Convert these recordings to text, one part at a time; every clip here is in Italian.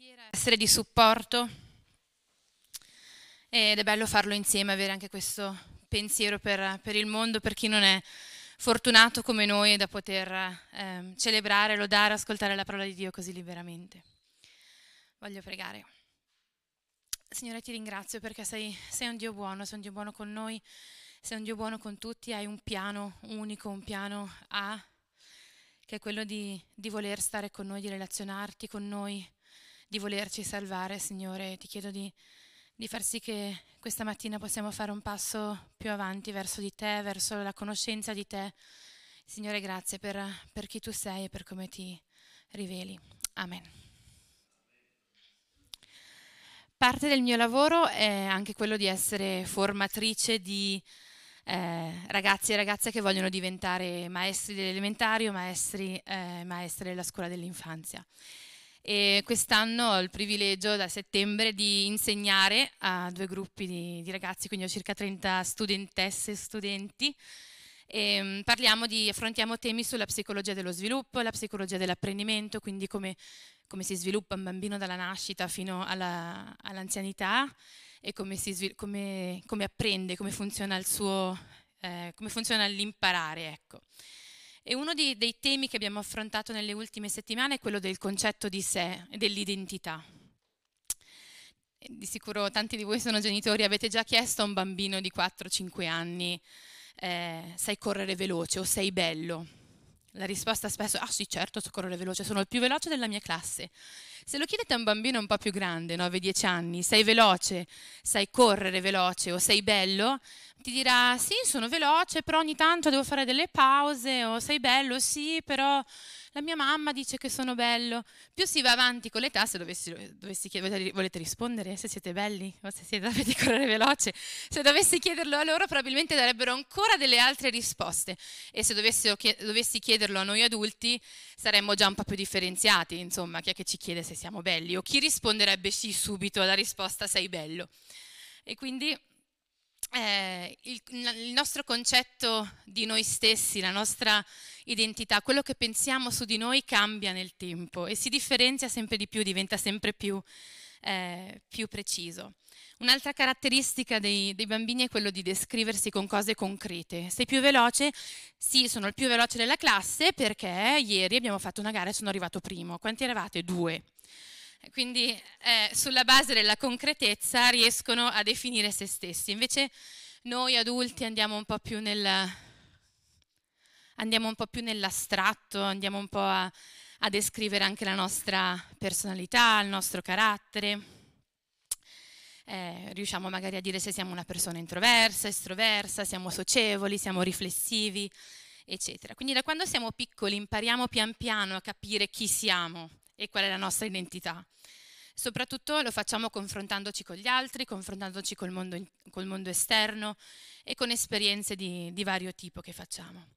preghiera, essere di supporto ed è bello farlo insieme, avere anche questo pensiero per, per il mondo, per chi non è fortunato come noi da poter eh, celebrare, lodare, ascoltare la parola di Dio così liberamente. Voglio pregare. Signore, ti ringrazio perché sei, sei un Dio buono, sei un Dio buono con noi, sei un Dio buono con tutti, hai un piano unico, un piano A, che è quello di, di voler stare con noi, di relazionarti con noi, di volerci salvare, Signore. Ti chiedo di, di far sì che questa mattina possiamo fare un passo più avanti verso di te, verso la conoscenza di te. Signore, grazie per, per chi tu sei e per come ti riveli. Amen. Parte del mio lavoro è anche quello di essere formatrice di eh, ragazzi e ragazze che vogliono diventare maestri dell'elementare o maestri, eh, maestre della scuola dell'infanzia. E quest'anno ho il privilegio da settembre di insegnare a due gruppi di, di ragazzi, quindi ho circa 30 studentesse e studenti. E mm, parliamo di, affrontiamo temi sulla psicologia dello sviluppo, la psicologia dell'apprendimento, quindi come, come si sviluppa un bambino dalla nascita fino alla, all'anzianità e come, si, come, come, apprende, come funziona, il suo, eh, come funziona l'imparare. Ecco. E uno di, dei temi che abbiamo affrontato nelle ultime settimane è quello del concetto di sé e dell'identità. Di sicuro tanti di voi sono genitori, avete già chiesto a un bambino di 4-5 anni, eh, sai correre veloce o sei bello? La risposta spesso è, ah sì certo so correre veloce, sono il più veloce della mia classe. Se lo chiedete a un bambino un po' più grande, 9-10 anni, sei veloce, sai correre veloce o sei bello, ti dirà sì, sono veloce, però ogni tanto devo fare delle pause, o sei bello, sì, però la mia mamma dice che sono bello. Più si va avanti con l'età, se dovessi, dovessi chiedere, volete rispondere se siete belli o se siete, dovete correre veloce, se dovessi chiederlo a loro probabilmente darebbero ancora delle altre risposte e se dovessi chiederlo a noi adulti saremmo già un po' più differenziati, insomma, chi è che ci chiede se siamo belli o chi risponderebbe sì subito alla risposta sei bello. E quindi eh, il, il, nostro concetto di noi stessi, la nostra identità, quello che pensiamo su di noi cambia nel tempo e si differenzia sempre di più, diventa sempre più, eh, più preciso. Un'altra caratteristica dei, dei, bambini è quello di descriversi con cose concrete. Sei più veloce? Sì, sono il più veloce della classe perché ieri abbiamo fatto una gara e sono arrivato primo. Quanti eravate? Due. Quindi eh, sulla base della concretezza riescono a definire se stessi. Invece noi adulti andiamo un po' più, nel, andiamo un po più nell'astratto, andiamo un po' a, a descrivere anche la nostra personalità, il nostro carattere. Eh, riusciamo magari a dire se siamo una persona introversa, estroversa, siamo socievoli, siamo riflessivi, eccetera. Quindi da quando siamo piccoli impariamo pian piano a capire chi siamo e qual è la nostra identità. Soprattutto lo facciamo confrontandoci con gli altri, confrontandoci col mondo, col mondo esterno e con esperienze di, di vario tipo che facciamo.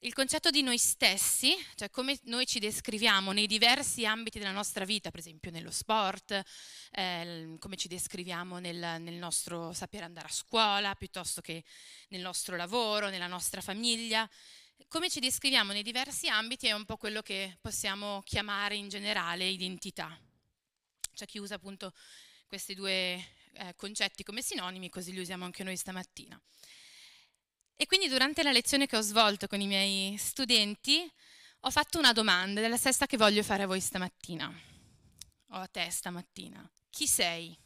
Il concetto di noi stessi, cioè come noi ci descriviamo nei diversi ambiti della nostra vita, per esempio nello sport, eh, come ci descriviamo nel, nel, nostro sapere andare a scuola, piuttosto che nel nostro lavoro, nella nostra famiglia, come ci descriviamo nei diversi ambiti è un po' quello che possiamo chiamare in generale identità. C'è chi usa appunto questi due eh, concetti come sinonimi, così li usiamo anche noi stamattina. E quindi durante la lezione che ho svolto con i miei studenti ho fatto una domanda, ed è la stessa che voglio fare a voi stamattina, o a te stamattina. Chi sei?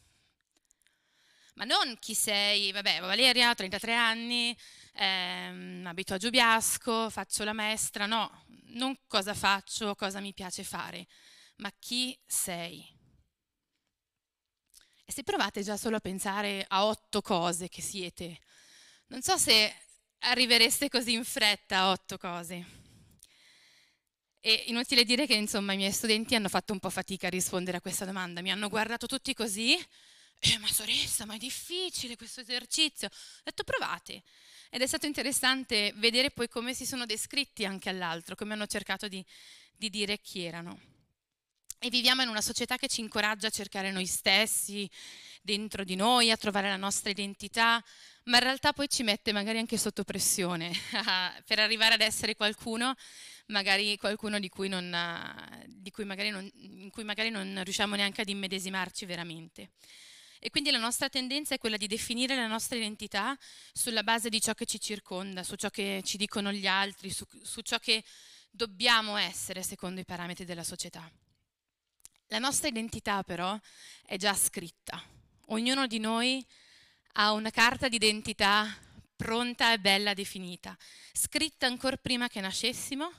Ma non chi sei, vabbè, Valeria, ho 33 anni, ehm, abito a Giubiasco, faccio la maestra, no, non cosa faccio, cosa mi piace fare, ma chi sei. E se provate già solo a pensare a otto cose che siete, non so se arrivereste così in fretta a otto cose. E inutile dire che insomma i miei studenti hanno fatto un po' fatica a rispondere a questa domanda, mi hanno guardato tutti così, eh, ma sorella, ma è difficile questo esercizio. Ho detto provate. Ed è stato interessante vedere poi come si sono descritti anche all'altro, come hanno cercato di, di dire chi erano. E viviamo in una società che ci incoraggia a cercare noi stessi, dentro di noi, a trovare la nostra identità, ma in realtà poi ci mette magari anche sotto pressione per arrivare ad essere qualcuno, magari qualcuno di cui, non, di cui magari non, in cui magari non riusciamo neanche ad immedesimarci veramente. E quindi la nostra tendenza è quella di definire la nostra identità sulla base di ciò che ci circonda, su ciò che ci dicono gli altri, su, su ciò che dobbiamo essere secondo i parametri della società. La nostra identità però è già scritta. Ognuno di noi ha una carta d'identità pronta e bella definita, scritta ancora prima che nascessimo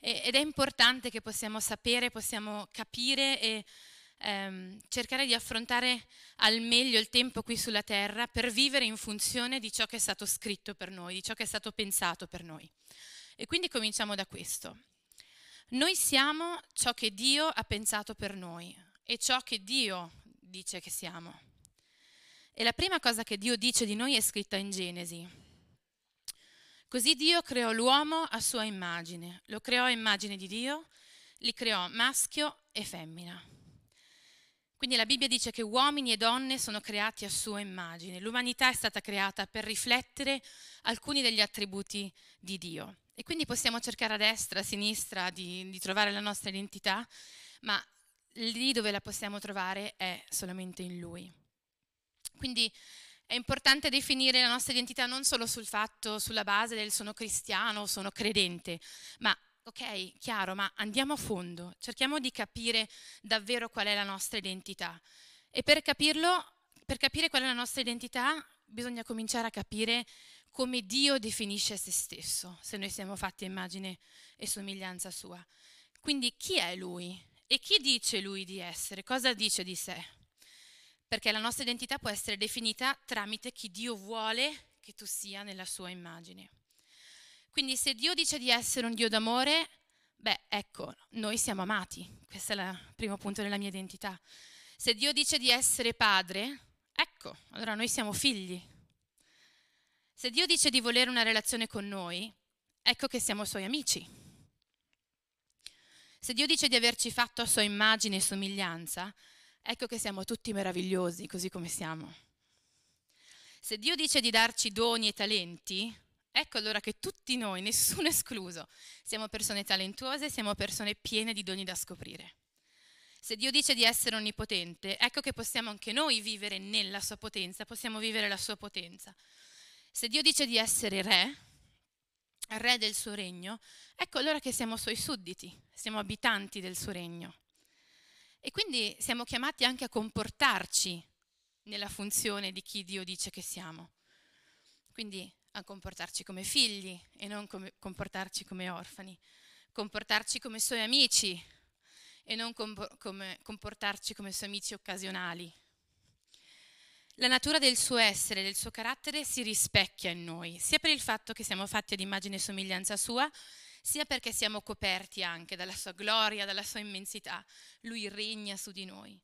ed è importante che possiamo sapere, possiamo capire e ehm, cercare di affrontare al meglio il tempo qui sulla terra per vivere in funzione di ciò che è stato scritto per noi, di ciò che è stato pensato per noi. E quindi cominciamo da questo. Noi siamo ciò che Dio ha pensato per noi e ciò che Dio dice che siamo. E la prima cosa che Dio dice di noi è scritta in Genesi. Così Dio creò l'uomo a sua immagine, lo creò a immagine di Dio, li creò maschio e femmina. Quindi la Bibbia dice che uomini e donne sono creati a sua immagine. L'umanità è stata creata per riflettere alcuni degli attributi di Dio. E quindi possiamo cercare a destra, a sinistra di, di trovare la nostra identità, ma lì dove la possiamo trovare è solamente in Lui. Quindi è importante definire la nostra identità non solo sul fatto, sulla base del sono cristiano o sono credente, ma ok, chiaro, ma andiamo a fondo, cerchiamo di capire davvero qual è la nostra identità. E per capirlo, per capire qual è la nostra identità, bisogna cominciare a capire come Dio definisce se stesso, se noi siamo fatti a immagine e somiglianza sua. Quindi chi è Lui? E chi dice Lui di essere? Cosa dice di sé? Perché la nostra identità può essere definita tramite chi Dio vuole che tu sia nella sua immagine. Quindi se Dio dice di essere un Dio d'amore, beh, ecco, noi siamo amati. Questo è il primo punto della mia identità. Se Dio dice di essere padre, ecco, allora noi siamo figli. Se Dio dice di volere una relazione con noi, ecco che siamo suoi amici. Se Dio dice di averci fatto a sua immagine e somiglianza, ecco che siamo tutti meravigliosi così come siamo. Se Dio dice di darci doni e talenti, ecco allora che tutti noi, nessuno escluso, siamo persone talentuose, siamo persone piene di doni da scoprire. Se Dio dice di essere onnipotente, ecco che possiamo anche noi vivere nella sua potenza, possiamo vivere la sua potenza. Se Dio dice di essere re, re del suo regno, ecco allora che siamo suoi sudditi, siamo abitanti del suo regno. E quindi siamo chiamati anche a comportarci nella funzione di chi Dio dice che siamo. Quindi a comportarci come figli e non come, comportarci come orfani, comportarci come suoi amici e non com- come, comportarci come suoi amici occasionali la natura del suo essere, del suo carattere si rispecchia in noi, sia per il fatto che siamo fatti ad immagine e somiglianza sua, sia perché siamo coperti anche dalla sua gloria, dalla sua immensità. Lui regna su di noi.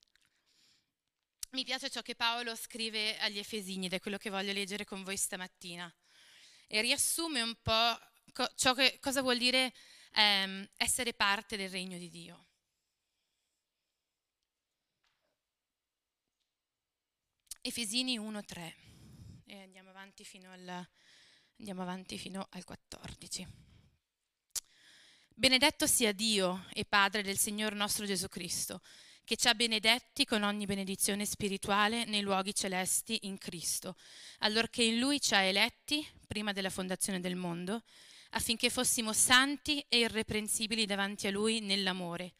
Mi piace ciò che Paolo scrive agli Efesini ed è quello che voglio leggere con voi stamattina. E riassume un po' ciò che, cosa vuol dire ehm, essere parte del regno di Dio. Efesini 1.3 e andiamo avanti fino al, andiamo avanti fino al 14. Benedetto sia Dio e Padre del Signor nostro Gesù Cristo, che ci ha benedetti con ogni benedizione spirituale nei luoghi celesti in Cristo, allorché in Lui ci ha eletti, prima della fondazione del mondo, affinché fossimo santi e irreprensibili davanti a Lui nell'amore,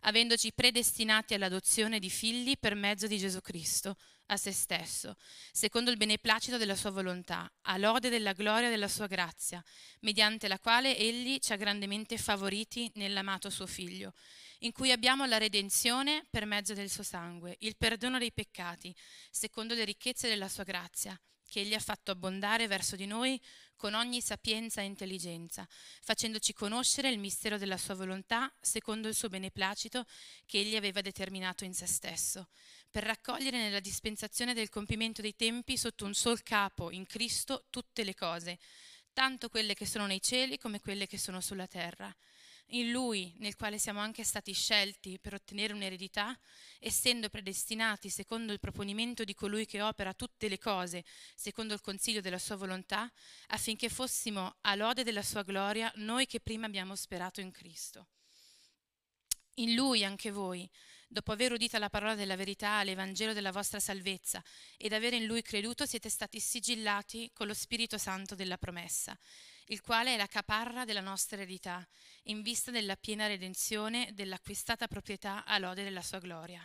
avendoci predestinati all'adozione di figli per mezzo di Gesù Cristo a se stesso, secondo il beneplacito della sua volontà, a lode della gloria della sua grazia, mediante la quale egli ci ha grandemente favoriti nell'amato suo Figlio, in cui abbiamo la redenzione per mezzo del suo sangue, il perdono dei peccati, secondo le ricchezze della sua grazia, che egli ha fatto abbondare verso di noi con ogni sapienza e intelligenza, facendoci conoscere il mistero della sua volontà, secondo il suo beneplacito che egli aveva determinato in se stesso per raccogliere nella dispensazione del compimento dei tempi sotto un sol capo, in Cristo, tutte le cose, tanto quelle che sono nei cieli come quelle che sono sulla terra. In Lui, nel quale siamo anche stati scelti per ottenere un'eredità, essendo predestinati secondo il proponimento di colui che opera tutte le cose, secondo il consiglio della sua volontà, affinché fossimo a lode della sua gloria noi che prima abbiamo sperato in Cristo. In Lui anche voi, dopo aver udito la parola della verità, l'Evangelo della vostra salvezza, ed avere in Lui creduto, siete stati sigillati con lo Spirito Santo della promessa il quale è la caparra della nostra eredità, in vista della piena redenzione dell'acquistata proprietà a lode della sua gloria.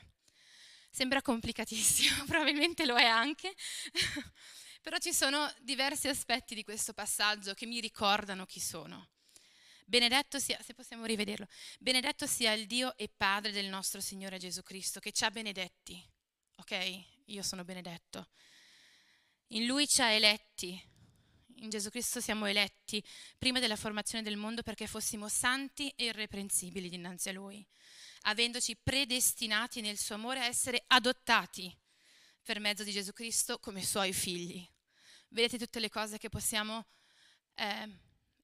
Sembra complicatissimo, probabilmente lo è anche, però ci sono diversi aspetti di questo passaggio che mi ricordano chi sono. Benedetto sia, se possiamo rivederlo, benedetto sia il Dio e Padre del nostro Signore Gesù Cristo, che ci ha benedetti. Ok? Io sono benedetto. In Lui ci ha eletti in Gesù Cristo siamo eletti prima della formazione del mondo perché fossimo santi e irreprensibili dinanzi a Lui, avendoci predestinati nel suo amore a essere adottati per mezzo di Gesù Cristo come suoi figli. Vedete tutte le cose che possiamo, eh,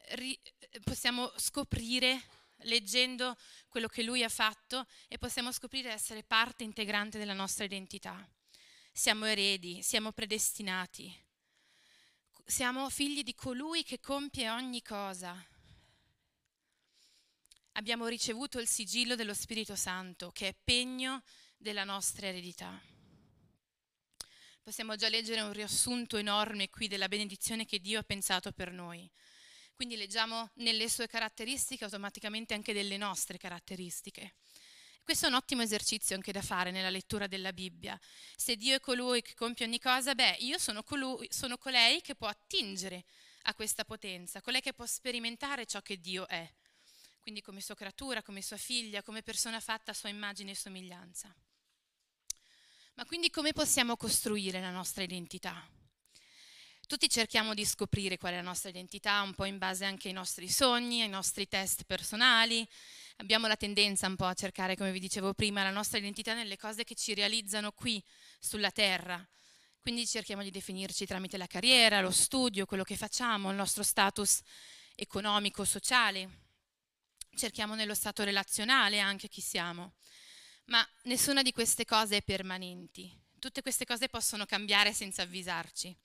ri, possiamo scoprire leggendo quello che Lui ha fatto e possiamo scoprire essere parte integrante della nostra identità. Siamo eredi, siamo predestinati siamo figli di colui che compie ogni cosa. Abbiamo ricevuto il sigillo dello Spirito Santo, che è pegno della nostra eredità. Possiamo già leggere un riassunto enorme qui della benedizione che Dio ha pensato per noi. Quindi leggiamo nelle sue caratteristiche automaticamente anche delle nostre caratteristiche. Questo è un ottimo esercizio anche da fare nella lettura della Bibbia. Se Dio è colui che compie ogni cosa, beh, io sono, colui, sono colei che può attingere a questa potenza, colei che può sperimentare ciò che Dio è. Quindi come sua creatura, come sua figlia, come persona fatta a sua immagine e somiglianza. Ma quindi come possiamo costruire la nostra identità? Tutti cerchiamo di scoprire qual è la nostra identità, un po' in base anche ai nostri sogni, ai nostri test personali, abbiamo la tendenza un po' a cercare, come vi dicevo prima, la nostra identità nelle cose che ci realizzano qui sulla terra. Quindi cerchiamo di definirci tramite la carriera, lo studio, quello che facciamo, il nostro status economico, sociale. Cerchiamo nello stato relazionale anche chi siamo. Ma nessuna di queste cose è permanenti. Tutte queste cose possono cambiare senza avvisarci.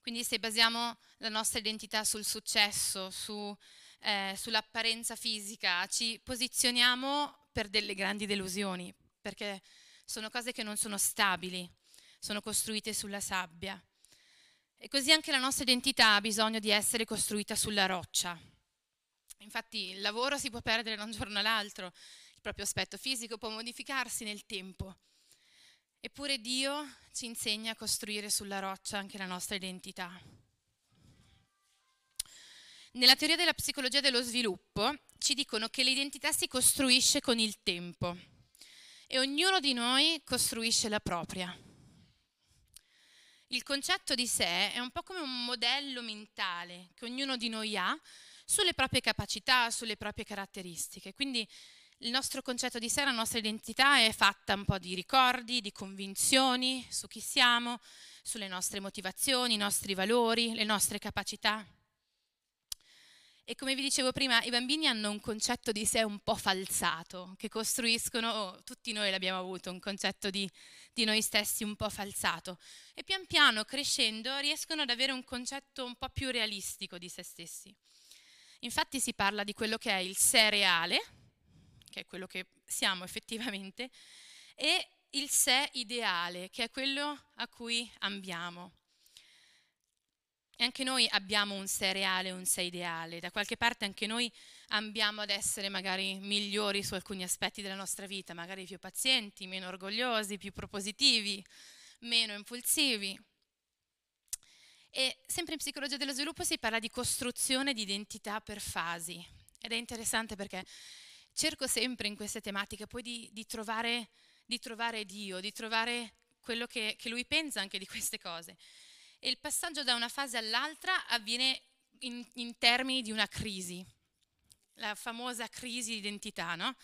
Quindi se basiamo la nostra identità sul successo, su eh, sull'apparenza fisica, ci posizioniamo per delle grandi delusioni, perché sono cose che non sono stabili, sono costruite sulla sabbia. E così anche la nostra identità ha bisogno di essere costruita sulla roccia. Infatti il lavoro si può perdere da un giorno all'altro, il proprio aspetto fisico può modificarsi nel tempo. Eppure Dio ci insegna a costruire sulla roccia anche la nostra identità. Nella teoria della psicologia dello sviluppo ci dicono che l'identità si costruisce con il tempo e ognuno di noi costruisce la propria. Il concetto di sé è un po' come un modello mentale che ognuno di noi ha sulle proprie capacità, sulle proprie caratteristiche. Quindi il nostro concetto di sé, la nostra identità è fatta un po' di ricordi, di convinzioni su chi siamo, sulle nostre motivazioni, i nostri valori, le nostre capacità. E come vi dicevo prima, i bambini hanno un concetto di sé un po' falsato, che costruiscono, oh, tutti noi l'abbiamo avuto, un concetto di, di, noi stessi un po' falsato. E pian piano, crescendo, riescono ad avere un concetto un po' più realistico di se stessi. Infatti si parla di quello che è il sé reale, che è quello che siamo effettivamente, e il sé ideale, che è quello a cui ambiamo. E anche noi abbiamo un sé reale, un sé ideale, da qualche parte anche noi ambiamo ad essere magari migliori su alcuni aspetti della nostra vita, magari più pazienti, meno orgogliosi, più propositivi, meno impulsivi. E sempre in psicologia dello sviluppo si parla di costruzione di identità per fasi. Ed è interessante perché cerco sempre in queste tematiche poi di, di, trovare, di trovare, Dio, di trovare quello che, che lui pensa anche di queste cose e il passaggio da una fase all'altra avviene in, in termini di una crisi, la famosa crisi di identità, no?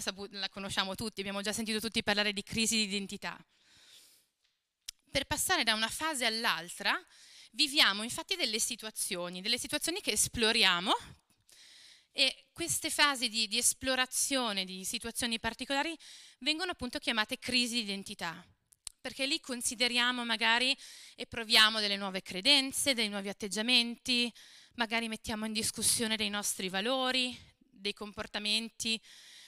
saputo, la conosciamo tutti, abbiamo già sentito tutti parlare di crisi di identità. Per passare da una fase all'altra viviamo infatti delle situazioni, delle situazioni che esploriamo E queste fasi di, di esplorazione di situazioni particolari vengono appunto chiamate crisi di identità, perché lì consideriamo magari e proviamo delle nuove credenze, dei nuovi atteggiamenti, magari mettiamo in discussione dei nostri valori, dei comportamenti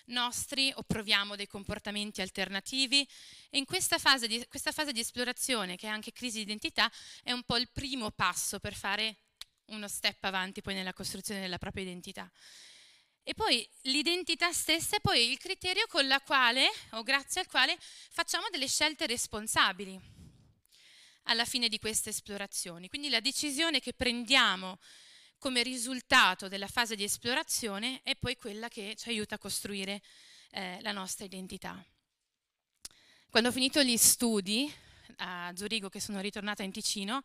nostri o proviamo dei comportamenti alternativi e in questa fase, di, questa fase di esplorazione, che è anche crisi di identità, è un po' il primo passo per fare uno step avanti poi nella costruzione della propria identità. E poi l'identità stessa è poi il criterio con la quale, o grazie al quale, facciamo delle scelte responsabili alla fine di queste esplorazioni. Quindi la decisione che prendiamo come risultato della fase di esplorazione è poi quella che ci aiuta a costruire eh, la nostra identità. Quando ho finito gli studi a Zurigo, che sono ritornata in Ticino,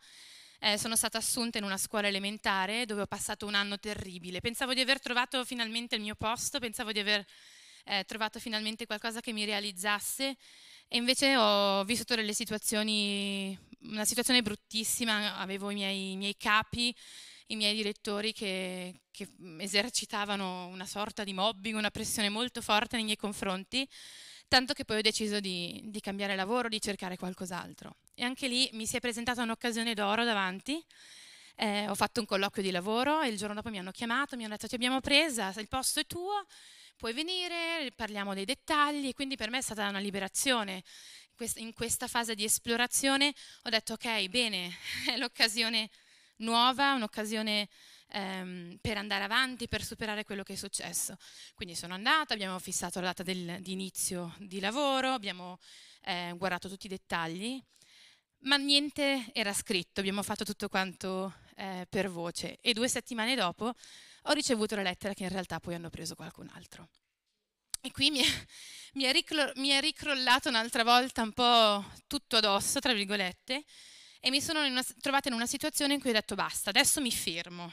eh, sono stata assunta in una scuola elementare dove ho passato un anno terribile. Pensavo di aver trovato finalmente il mio posto, pensavo di aver eh, trovato finalmente qualcosa che mi realizzasse e invece ho vissuto delle situazioni, una situazione bruttissima, avevo i miei, i miei capi i miei direttori che, che esercitavano una sorta di mobbing, una pressione molto forte nei miei confronti, tanto che poi ho deciso di, di cambiare lavoro, di cercare qualcos'altro. E anche lì mi si è presentata un'occasione d'oro davanti. Eh, ho fatto un colloquio di lavoro e il giorno dopo mi hanno chiamato, mi hanno detto ti abbiamo presa, il posto è tuo, puoi venire, parliamo dei dettagli. Quindi per me è stata una liberazione. In questa fase di esplorazione ho detto ok, bene, è l'occasione nuova, un'occasione ehm, per andare avanti, per superare quello che è successo. Quindi sono andata, abbiamo fissato la data del, di inizio di lavoro, abbiamo eh, guardato tutti i dettagli, ma niente era scritto, abbiamo fatto tutto quanto eh, per voce e due settimane dopo ho ricevuto la lettera che in realtà poi hanno preso qualcun altro. E qui mi è, mi è, ricro, mi è ricrollato un'altra volta un po' tutto addosso, tra virgolette, e mi sono in una, trovata in una situazione in cui ho detto basta, adesso mi fermo.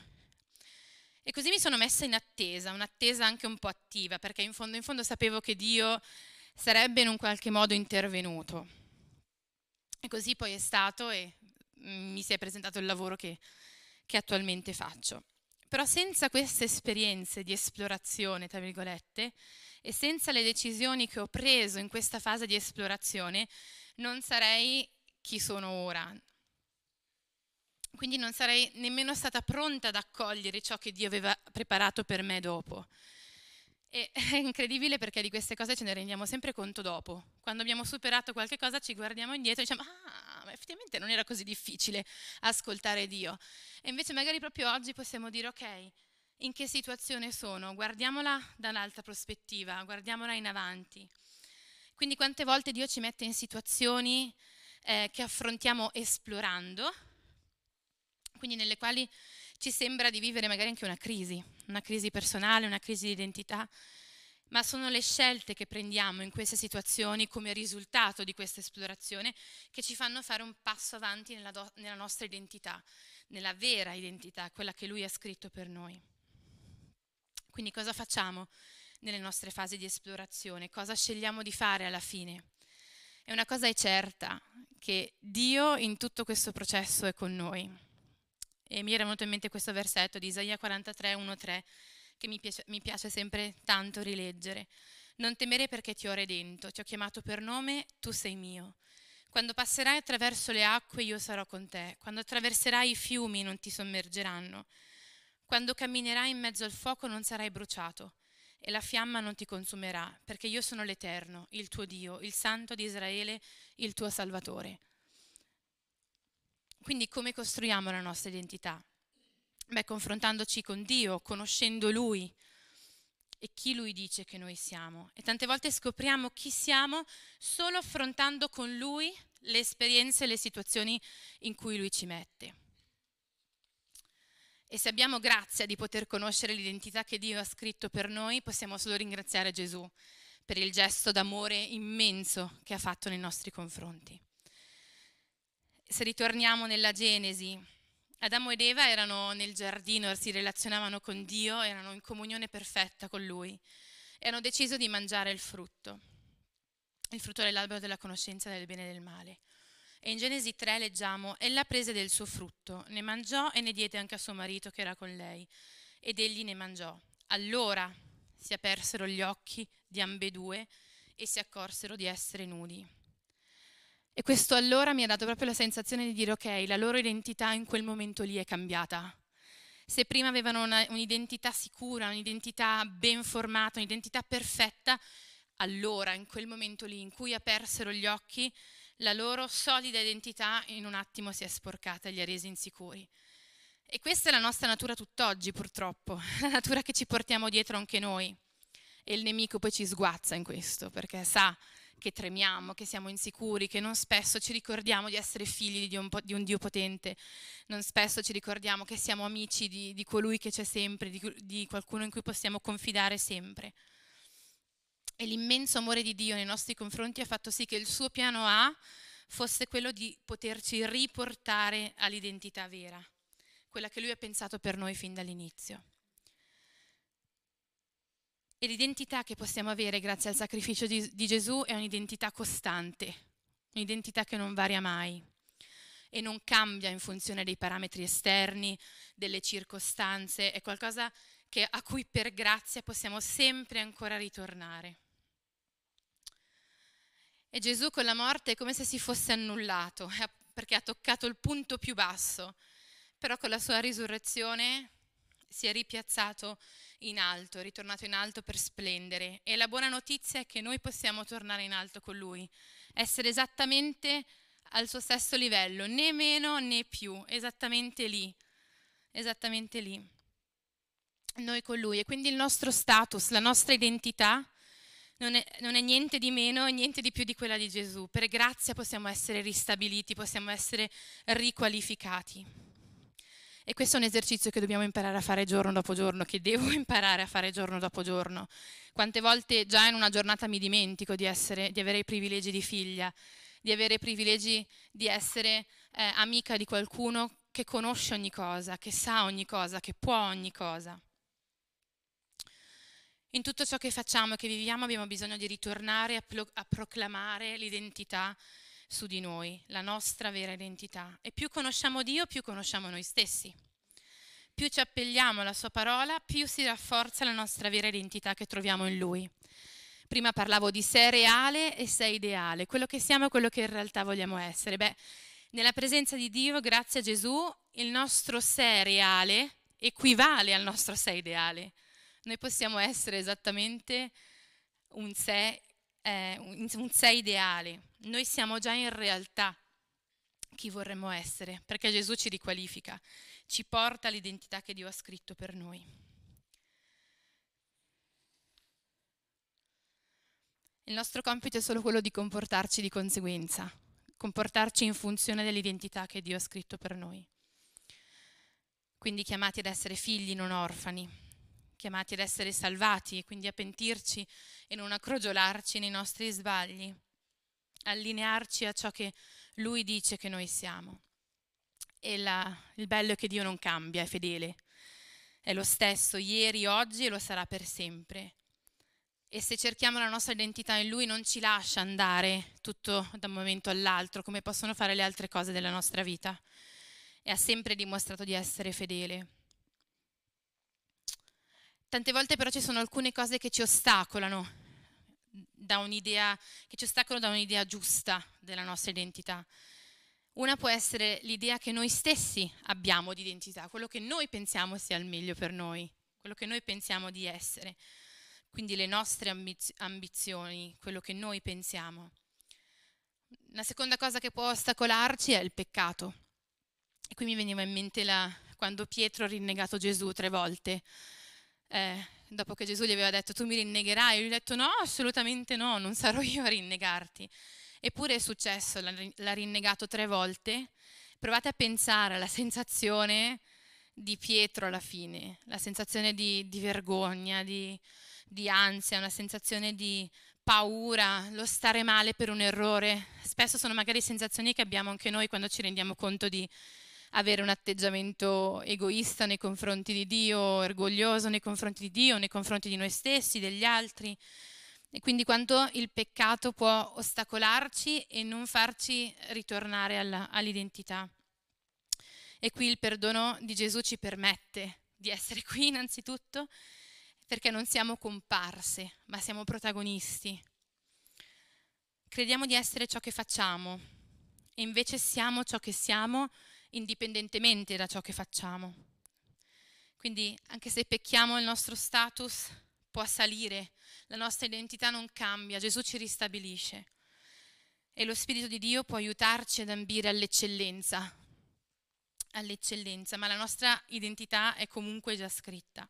E così mi sono messa in attesa, un'attesa anche un po' attiva, perché in fondo, in fondo sapevo che Dio sarebbe in un qualche modo intervenuto. E così poi è stato e mm, mi si è presentato il lavoro che, che attualmente faccio. Però senza queste esperienze di esplorazione, tra virgolette, e senza le decisioni che ho preso in questa fase di esplorazione, non sarei chi sono ora, quindi non sarei nemmeno stata pronta ad accogliere ciò che Dio aveva preparato per me dopo. E è incredibile perché di queste cose ce ne rendiamo sempre conto dopo. Quando abbiamo superato qualche cosa ci guardiamo indietro e diciamo, ah, ma effettivamente non era così difficile ascoltare Dio. E invece magari proprio oggi possiamo dire, ok, in che situazione sono? Guardiamola da un'altra prospettiva, guardiamola in avanti. Quindi quante volte Dio ci mette in situazioni eh, che affrontiamo esplorando, quindi nelle quali ci sembra di vivere magari anche una crisi, una crisi personale, una crisi di identità, ma sono le scelte che prendiamo in queste situazioni come risultato di questa esplorazione che ci fanno fare un passo avanti nella, do- nella nostra identità, nella vera identità, quella che Lui ha scritto per noi. Quindi cosa facciamo nelle nostre fasi di esplorazione? Cosa scegliamo di fare alla fine? E una cosa è certa, che Dio in tutto questo processo è con noi. E mi era venuto in mente questo versetto di Isaia 43, 1-3, che mi piace, mi piace sempre tanto rileggere. Non temere perché ti ho redento, ti ho chiamato per nome, tu sei mio. Quando passerai attraverso le acque io sarò con te, quando attraverserai i fiumi non ti sommergeranno, quando camminerai in mezzo al fuoco non sarai bruciato e la fiamma non ti consumerà, perché io sono l'Eterno, il tuo Dio, il Santo di Israele, il tuo Salvatore. Quindi come costruiamo la nostra identità? Beh, confrontandoci con Dio, conoscendo Lui e chi Lui dice che noi siamo. E tante volte scopriamo chi siamo solo affrontando con Lui le esperienze e le situazioni in cui Lui ci mette. E se abbiamo grazia di poter conoscere l'identità che Dio ha scritto per noi, possiamo solo ringraziare Gesù per il gesto d'amore immenso che ha fatto nei nostri confronti se ritorniamo nella Genesi, Adamo ed Eva erano nel giardino, si relazionavano con Dio, erano in comunione perfetta con Lui e hanno deciso di mangiare il frutto, il frutto dell'albero della conoscenza del bene e del male. E in Genesi 3 leggiamo, ella prese del suo frutto, ne mangiò e ne diede anche a suo marito che era con lei, ed egli ne mangiò. allora si apersero gli occhi di ambedue e si accorsero di essere nudi. E questo allora mi ha dato proprio la sensazione di dire ok, la loro identità in quel momento lì è cambiata. Se prima avevano una, un'identità sicura, un'identità ben formata, un'identità perfetta, allora, in quel momento lì in cui apersero gli occhi, la loro solida identità in un attimo si è sporcata e li ha resi insicuri. E questa è la nostra natura tutt'oggi, purtroppo, la natura che ci portiamo dietro anche noi. E il nemico poi ci sguazza in questo, perché sa che tremiamo, che siamo insicuri, che non spesso ci ricordiamo di essere figli di un, di un Dio potente, non spesso ci ricordiamo che siamo amici di, di colui che c'è sempre, di, di qualcuno in cui possiamo confidare sempre. E l'immenso amore di Dio nei nostri confronti ha fatto sì che il suo piano A fosse quello di poterci riportare all'identità vera, quella che lui ha pensato per noi fin dall'inizio. E l'identità che possiamo avere grazie al sacrificio di, di Gesù è un'identità costante, un'identità che non varia mai e non cambia in funzione dei parametri esterni, delle circostanze, è qualcosa che, a cui per grazia possiamo sempre ancora ritornare. E Gesù con la morte è come se si fosse annullato, perché ha toccato il punto più basso, però con la sua risurrezione si è ripiazzato in alto, è ritornato in alto per splendere. E la buona notizia è che noi possiamo tornare in alto con lui, essere esattamente al suo stesso livello, né meno né più, esattamente lì, esattamente lì. Noi con lui. E quindi il nostro status, la nostra identità non è, non è, niente di meno e niente di più di quella di Gesù. Per grazia possiamo essere ristabiliti, possiamo essere riqualificati. E questo è un esercizio che dobbiamo imparare a fare giorno dopo giorno, che devo imparare a fare giorno dopo giorno. Quante volte già in una giornata mi dimentico di, essere, di avere i privilegi di figlia, di avere i privilegi di essere eh, amica di qualcuno che conosce ogni cosa, che sa ogni cosa, che può ogni cosa. In tutto ciò che facciamo e che viviamo abbiamo bisogno di ritornare a, pro- a proclamare l'identità su di noi, la nostra vera identità. E più conosciamo Dio, più conosciamo noi stessi. Più ci appelliamo alla sua parola, più si rafforza la nostra vera identità che troviamo in Lui. Prima parlavo di sé reale e sé ideale, quello che siamo e quello che in realtà vogliamo essere. Beh, nella presenza di Dio, grazie a Gesù, il nostro sé reale equivale al nostro sé ideale. Noi possiamo essere esattamente un sé, eh, un sé ideale. Noi siamo già in realtà chi vorremmo essere, perché Gesù ci riqualifica, ci porta all'identità che Dio ha scritto per noi. Il nostro compito è solo quello di comportarci di conseguenza, comportarci in funzione dell'identità che Dio ha scritto per noi. Quindi chiamati ad essere figli, non orfani, chiamati ad essere salvati e quindi a pentirci e non a crogiolarci nei nostri sbagli, allinearci a ciò che Lui dice che noi siamo. E la, il bello è che Dio non cambia, è fedele, è lo stesso ieri, oggi e lo sarà per sempre. E se cerchiamo la nostra identità in Lui non ci lascia andare tutto da un momento all'altro come possono fare le altre cose della nostra vita. E ha sempre dimostrato di essere fedele. Tante volte però ci sono alcune cose che ci ostacolano da un'idea, che ci ostacolano da un'idea giusta della nostra identità. Una può essere l'idea che noi stessi abbiamo di identità, quello che noi pensiamo sia il meglio per noi, quello che noi pensiamo di essere, quindi le nostre ambiz- ambizioni, quello che noi pensiamo. La seconda cosa che può ostacolarci è il peccato. E qui mi veniva in mente la, quando Pietro ha rinnegato Gesù tre volte eh, dopo che Gesù gli aveva detto tu mi rinnegherai, lui ha detto no, assolutamente no, non sarò io a rinnegarti. Eppure è successo, l'ha rinnegato tre volte. Provate a pensare alla sensazione di Pietro alla fine, la sensazione di, di vergogna, di, di ansia, una sensazione di paura, lo stare male per un errore. Spesso sono magari sensazioni che abbiamo anche noi quando ci rendiamo conto di avere un atteggiamento egoista nei confronti di Dio, orgoglioso nei confronti di Dio, nei confronti di noi stessi, degli altri. E quindi quanto il peccato può ostacolarci e non farci ritornare alla, all'identità. E qui il perdono di Gesù ci permette di essere qui innanzitutto, perché non siamo comparse, ma siamo protagonisti. Crediamo di essere ciò che facciamo e invece siamo ciò che siamo indipendentemente da ciò che facciamo. Quindi anche se pecchiamo il nostro status può salire, la nostra identità non cambia, Gesù ci ristabilisce e lo Spirito di Dio può aiutarci ad ambire all'eccellenza, all'eccellenza, ma la nostra identità è comunque già scritta.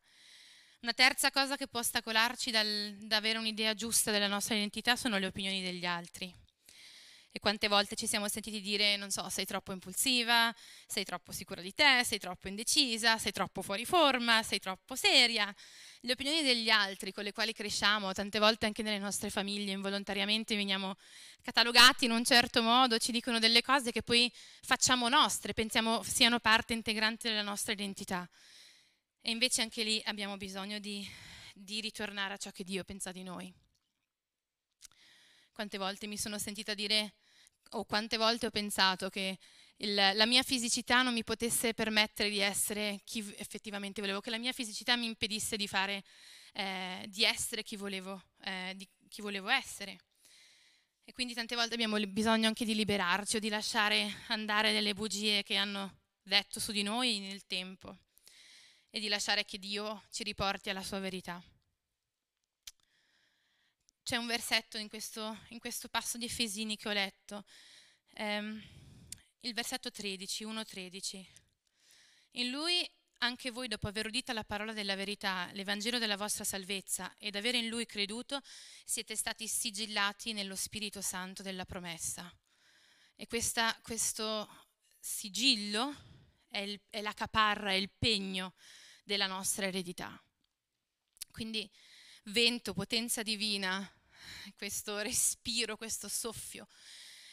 Una terza cosa che può ostacolarci dal, da avere un'idea giusta della nostra identità sono le opinioni degli altri. E quante volte ci siamo sentiti dire, non so, sei troppo impulsiva, sei troppo sicura di te, sei troppo indecisa, sei troppo fuori forma, sei troppo seria. Le opinioni degli altri con le quali cresciamo, tante volte anche nelle nostre famiglie, involontariamente veniamo catalogati in un certo modo, ci dicono delle cose che poi facciamo nostre, pensiamo siano parte integrante della nostra identità. E invece anche lì abbiamo bisogno di, di ritornare a ciò che Dio pensa di noi. Quante volte mi sono sentita dire o quante volte ho pensato che il, la mia fisicità non mi potesse permettere di essere chi effettivamente volevo, che la mia fisicità mi impedisse di, fare, eh, di essere chi volevo, eh, di, chi volevo essere. E quindi tante volte abbiamo bisogno anche di liberarci o di lasciare andare delle bugie che hanno detto su di noi nel tempo e di lasciare che Dio ci riporti alla sua verità. C'è un versetto in questo, in questo passo di Efesini che ho letto, ehm, il versetto 13, 1-13. In lui anche voi, dopo aver udita la parola della verità, l'Evangelo della vostra salvezza, ed aver in lui creduto, siete stati sigillati nello Spirito Santo della promessa. E questa, questo sigillo è, il, è la caparra, è il pegno della nostra eredità. Quindi vento, potenza divina, questo respiro, questo soffio,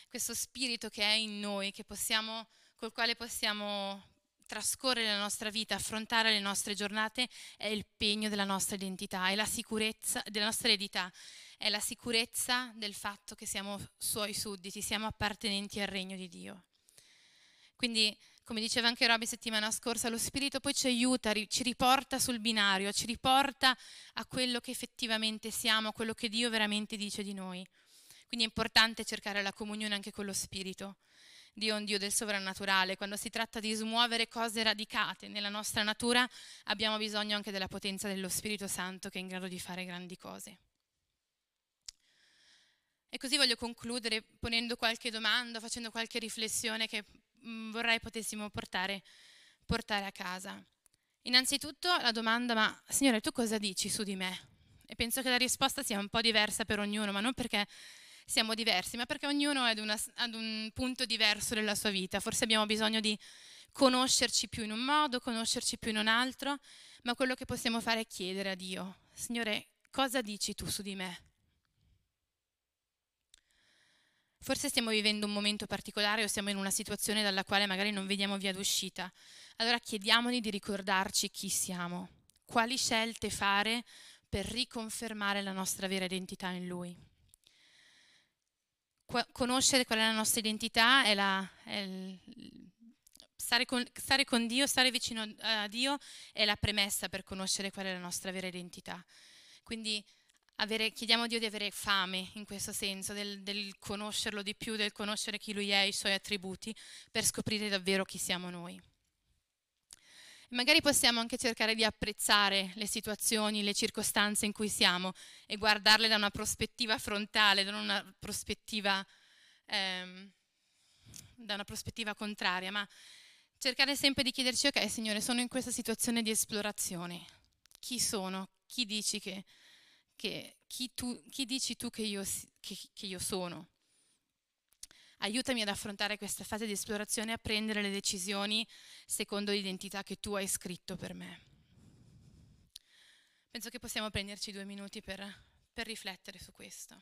questo spirito che è in noi, possiamo, col quale possiamo trascorrere la nostra vita, affrontare le nostre giornate, è il pegno della nostra identità, è la sicurezza della nostra eredità, è la sicurezza del fatto che siamo suoi sudditi, siamo appartenenti al regno di Dio. Quindi come diceva anche Roby settimana scorsa, lo Spirito poi ci aiuta, ci riporta sul binario, ci riporta a quello che effettivamente siamo, a quello che Dio veramente dice di noi. Quindi è importante cercare la comunione anche con lo Spirito. Dio è un Dio del sovrannaturale. Quando si tratta di smuovere cose radicate nella nostra natura, abbiamo bisogno anche della potenza dello Spirito Santo che è in grado di fare grandi cose. E così voglio concludere ponendo qualche domanda, facendo qualche riflessione che vorrei potessimo portare, portare a casa. Innanzitutto la domanda, ma Signore, tu cosa dici su di me? E penso che la risposta sia un po' diversa per ognuno, ma non perché siamo diversi, ma perché ognuno è ad, una, ad un punto diverso della sua vita. Forse abbiamo bisogno di conoscerci più in un modo, conoscerci più in un altro, ma quello che possiamo fare è chiedere a Dio, Signore, cosa dici tu su di me? Forse stiamo vivendo un momento particolare o siamo in una situazione dalla quale magari non vediamo via d'uscita. Allora chiediamogli di ricordarci chi siamo, quali scelte fare per riconfermare la nostra vera identità in Lui. Qu- conoscere qual è la nostra identità è, la, è il, stare, con, stare con Dio, stare vicino a Dio è la premessa per conoscere qual è la nostra vera identità. Quindi avere, chiediamo a Dio di avere fame in questo senso, del, del, conoscerlo di più, del conoscere chi Lui è, i Suoi attributi, per scoprire davvero chi siamo noi. Magari possiamo anche cercare di apprezzare le situazioni, le circostanze in cui siamo e guardarle da una prospettiva frontale, da una prospettiva, ehm, da una prospettiva contraria, ma cercare sempre di chiederci, ok Signore, sono in questa situazione di esplorazione. Chi sono? Chi dici che che chi, tu, chi dici tu che io, che, che io sono? Aiutami ad affrontare questa fase di esplorazione e a prendere le decisioni secondo l'identità che tu hai scritto per me. Penso che possiamo prenderci due minuti per, per riflettere su questo.